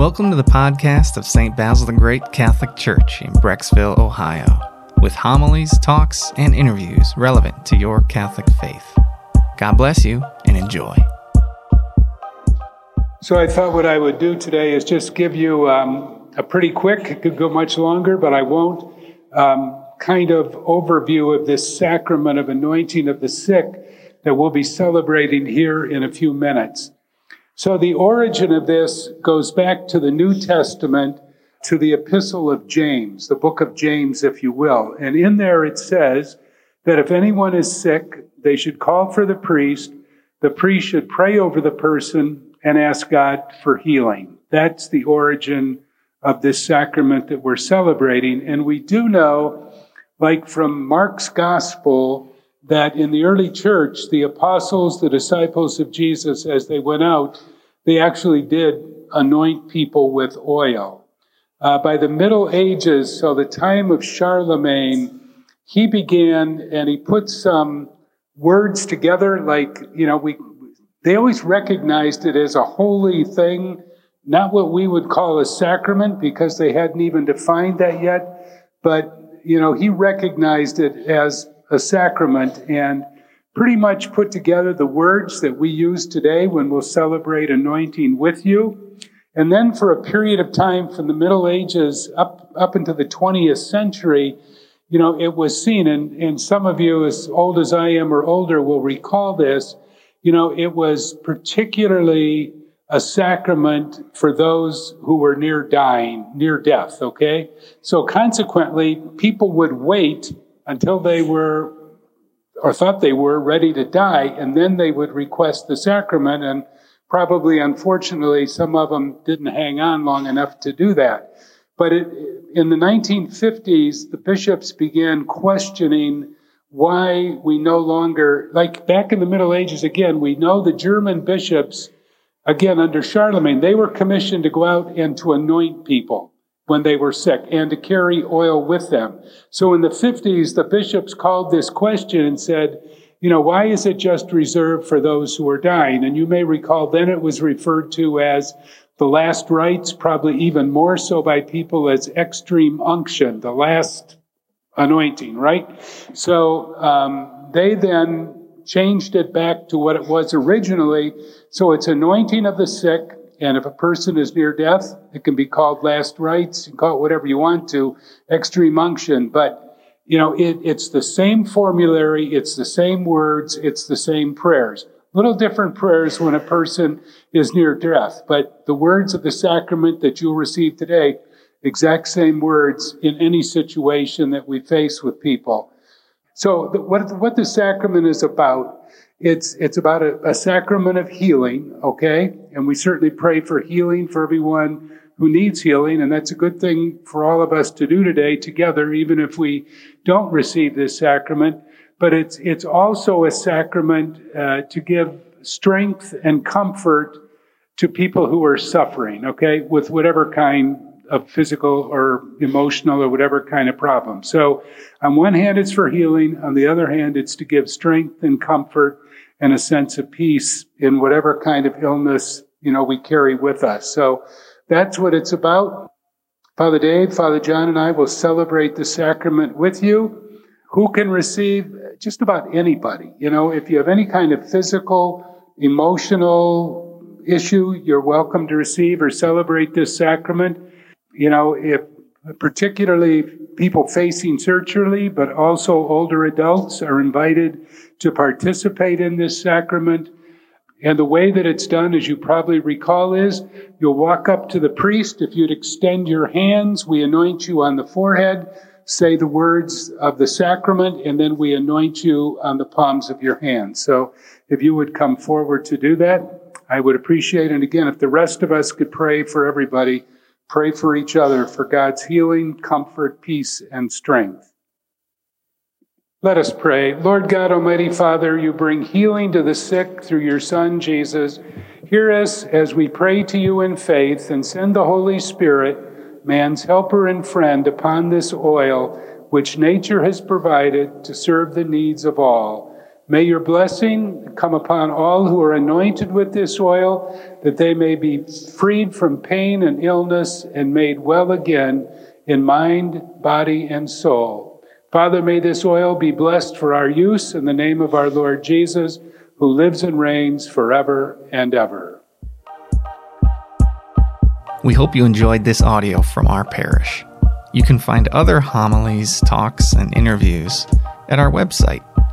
Welcome to the podcast of St. Basil the Great Catholic Church in Brecksville, Ohio, with homilies, talks, and interviews relevant to your Catholic faith. God bless you and enjoy. So, I thought what I would do today is just give you um, a pretty quick, it could go much longer, but I won't, um, kind of overview of this sacrament of anointing of the sick that we'll be celebrating here in a few minutes. So the origin of this goes back to the New Testament, to the Epistle of James, the book of James, if you will. And in there it says that if anyone is sick, they should call for the priest. The priest should pray over the person and ask God for healing. That's the origin of this sacrament that we're celebrating. And we do know, like from Mark's gospel, that in the early church, the apostles, the disciples of Jesus, as they went out, they actually did anoint people with oil. Uh, by the Middle Ages, so the time of Charlemagne, he began and he put some words together, like, you know, we, they always recognized it as a holy thing, not what we would call a sacrament because they hadn't even defined that yet, but, you know, he recognized it as a sacrament and pretty much put together the words that we use today when we'll celebrate anointing with you. And then for a period of time from the Middle Ages up, up into the 20th century, you know, it was seen, and, and some of you as old as I am or older will recall this, you know, it was particularly a sacrament for those who were near dying, near death, okay? So consequently, people would wait until they were or thought they were ready to die, and then they would request the sacrament. And probably, unfortunately, some of them didn't hang on long enough to do that. But it, in the 1950s, the bishops began questioning why we no longer, like back in the Middle Ages, again, we know the German bishops, again, under Charlemagne, they were commissioned to go out and to anoint people when they were sick and to carry oil with them. So in the 50s, the bishops called this question and said, you know, why is it just reserved for those who are dying? And you may recall then it was referred to as the last rites, probably even more so by people as extreme unction, the last anointing, right? So um, they then changed it back to what it was originally. So it's anointing of the sick, and if a person is near death, it can be called last rites. You can call it whatever you want to, extreme unction. But, you know, it, it's the same formulary, it's the same words, it's the same prayers. Little different prayers when a person is near death. But the words of the sacrament that you'll receive today, exact same words in any situation that we face with people. So, the, what, what the sacrament is about it's, it's about a, a sacrament of healing, okay? And we certainly pray for healing for everyone who needs healing, and that's a good thing for all of us to do today together, even if we don't receive this sacrament. But it's, it's also a sacrament uh, to give strength and comfort to people who are suffering, okay, with whatever kind of physical or emotional or whatever kind of problem. So, on one hand, it's for healing. On the other hand, it's to give strength and comfort and a sense of peace in whatever kind of illness, you know, we carry with us. So that's what it's about. Father Dave, Father John, and I will celebrate the sacrament with you. Who can receive? Just about anybody. You know, if you have any kind of physical, emotional issue, you're welcome to receive or celebrate this sacrament. You know, if particularly people facing surgery, but also older adults are invited to participate in this sacrament. And the way that it's done, as you probably recall, is you'll walk up to the priest. If you'd extend your hands, we anoint you on the forehead, say the words of the sacrament, and then we anoint you on the palms of your hands. So if you would come forward to do that, I would appreciate it. And again, if the rest of us could pray for everybody, Pray for each other for God's healing, comfort, peace, and strength. Let us pray. Lord God, Almighty Father, you bring healing to the sick through your Son, Jesus. Hear us as we pray to you in faith and send the Holy Spirit, man's helper and friend, upon this oil which nature has provided to serve the needs of all. May your blessing come upon all who are anointed with this oil, that they may be freed from pain and illness and made well again in mind, body, and soul. Father, may this oil be blessed for our use in the name of our Lord Jesus, who lives and reigns forever and ever. We hope you enjoyed this audio from our parish. You can find other homilies, talks, and interviews at our website